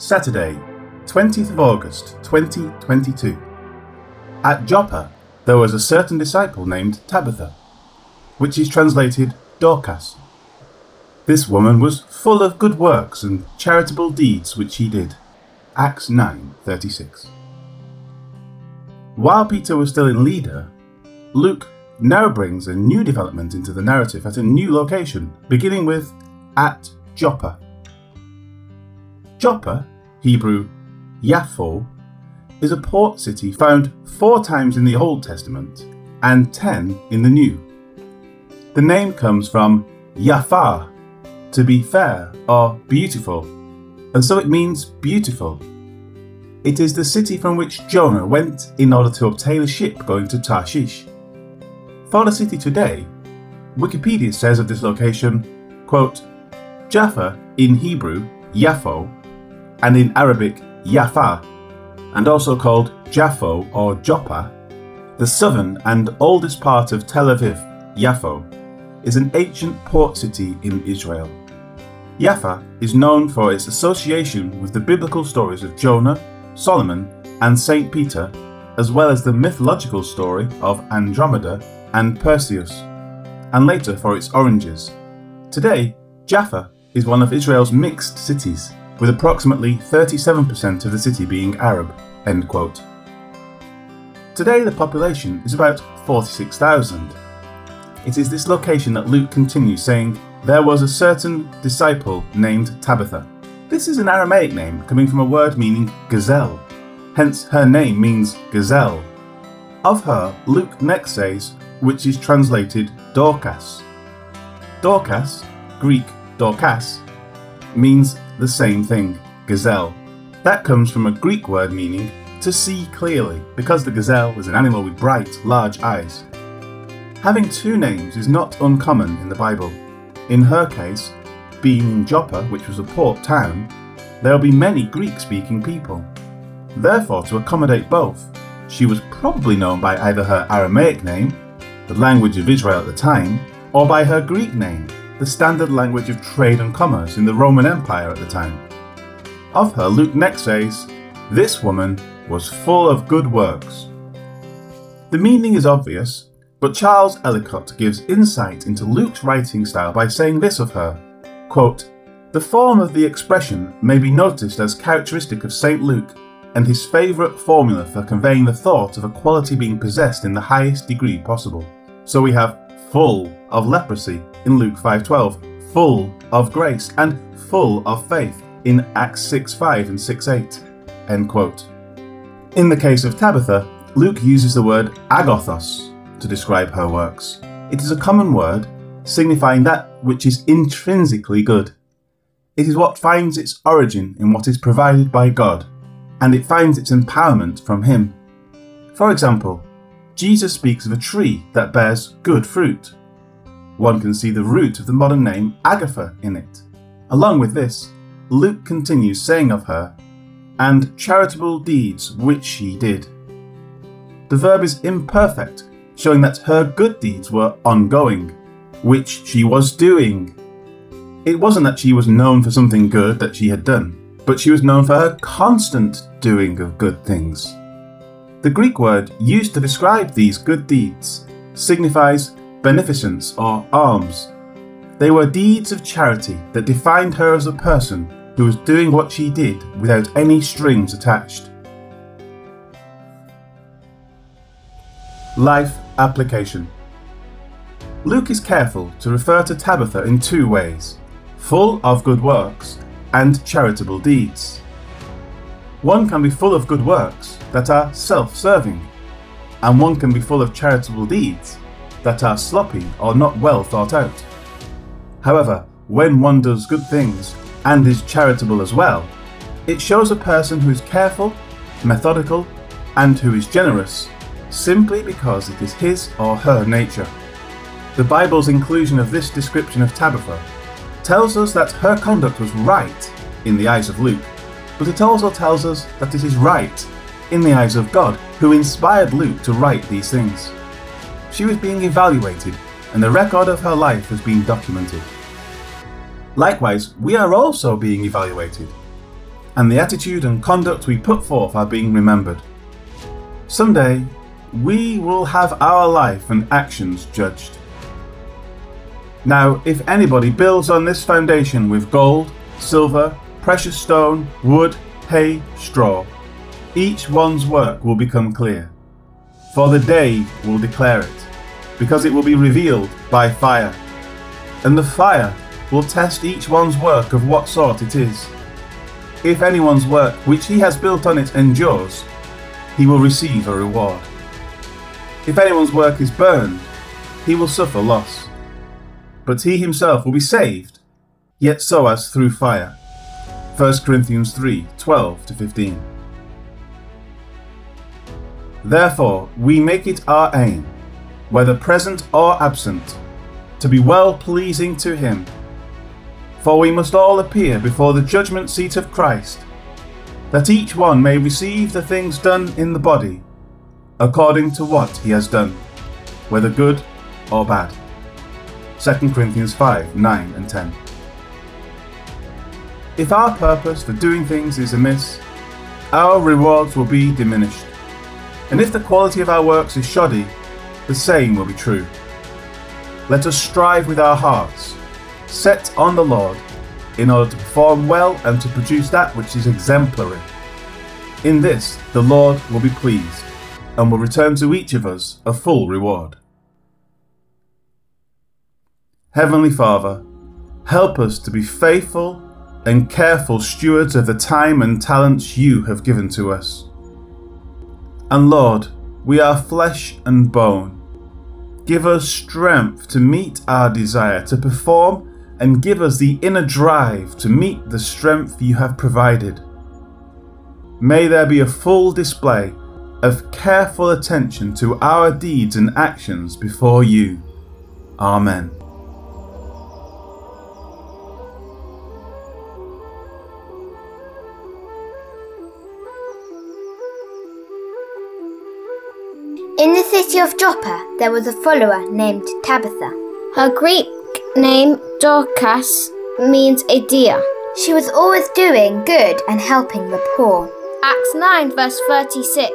Saturday, 20th of August 2022. At Joppa there was a certain disciple named Tabitha, which is translated Dorcas. This woman was full of good works and charitable deeds which he did. Acts 9:36. While Peter was still in Lydda, Luke now brings a new development into the narrative at a new location, beginning with at Joppa. Joppa, Hebrew Yaffo, is a port city found four times in the Old Testament and ten in the New. The name comes from Yafar, to be fair or beautiful, and so it means beautiful. It is the city from which Jonah went in order to obtain a ship going to Tarshish. For the city today, Wikipedia says of this location, quote, Jaffa in Hebrew, Yaffo, and in Arabic Yafa, and also called Jaffo or Joppa, the southern and oldest part of Tel Aviv, Yaffo, is an ancient port city in Israel. Jaffa is known for its association with the biblical stories of Jonah, Solomon, and St. Peter, as well as the mythological story of Andromeda and Perseus, and later for its oranges. Today, Jaffa is one of Israel's mixed cities with approximately 37% of the city being Arab. End quote. Today the population is about 46,000. It is this location that Luke continues saying, There was a certain disciple named Tabitha. This is an Aramaic name coming from a word meaning gazelle, hence her name means gazelle. Of her, Luke next says, which is translated Dorcas. Dorcas, Greek Dorcas, means the same thing, gazelle. That comes from a Greek word meaning to see clearly, because the gazelle is an animal with bright, large eyes. Having two names is not uncommon in the Bible. In her case, being in Joppa, which was a port town, there will be many Greek speaking people. Therefore, to accommodate both, she was probably known by either her Aramaic name, the language of Israel at the time, or by her Greek name, the standard language of trade and commerce in the Roman Empire at the time. Of her, Luke next says, This woman was full of good works. The meaning is obvious, but Charles Ellicott gives insight into Luke's writing style by saying this of her quote, The form of the expression may be noticed as characteristic of St. Luke and his favourite formula for conveying the thought of a quality being possessed in the highest degree possible. So we have full of leprosy in Luke 5:12, full of grace and full of faith in Acts 6:5 and 6:8. End quote. In the case of Tabitha, Luke uses the word agathos to describe her works. It is a common word signifying that which is intrinsically good. It is what finds its origin in what is provided by God, and it finds its empowerment from Him. For example, Jesus speaks of a tree that bears good fruit. One can see the root of the modern name Agatha in it. Along with this, Luke continues saying of her, and charitable deeds which she did. The verb is imperfect, showing that her good deeds were ongoing, which she was doing. It wasn't that she was known for something good that she had done, but she was known for her constant doing of good things. The Greek word used to describe these good deeds signifies beneficence or alms. They were deeds of charity that defined her as a person who was doing what she did without any strings attached. Life application Luke is careful to refer to Tabitha in two ways full of good works and charitable deeds. One can be full of good works that are self serving, and one can be full of charitable deeds that are sloppy or not well thought out. However, when one does good things and is charitable as well, it shows a person who is careful, methodical, and who is generous simply because it is his or her nature. The Bible's inclusion of this description of Tabitha tells us that her conduct was right in the eyes of Luke but it also tells us that it is right in the eyes of God, who inspired Luke to write these things. She was being evaluated, and the record of her life has been documented. Likewise, we are also being evaluated. and the attitude and conduct we put forth are being remembered. Someday, we will have our life and actions judged. Now, if anybody builds on this foundation with gold, silver, precious stone, wood, hay, straw, each one's work will become clear. For the day will declare it, because it will be revealed by fire. And the fire will test each one's work of what sort it is. If anyone's work which he has built on it endures, he will receive a reward. If anyone's work is burned, he will suffer loss. But he himself will be saved, yet so as through fire. 1 Corinthians 3 12 to 15. Therefore, we make it our aim, whether present or absent, to be well pleasing to him for we must all appear before the judgment seat of Christ, that each one may receive the things done in the body, according to what he has done, whether good or bad. 2 Corinthians 5 9 and 10. If our purpose for doing things is amiss, our rewards will be diminished. And if the quality of our works is shoddy, the same will be true. Let us strive with our hearts set on the Lord in order to perform well and to produce that which is exemplary. In this, the Lord will be pleased and will return to each of us a full reward. Heavenly Father, help us to be faithful and careful stewards of the time and talents you have given to us. And Lord, we are flesh and bone. Give us strength to meet our desire to perform and give us the inner drive to meet the strength you have provided. May there be a full display of careful attention to our deeds and actions before you. Amen. In the city of Joppa, there was a follower named Tabitha. Her Greek name Dorcas means a deer. She was always doing good and helping the poor. Acts 9, verse 36.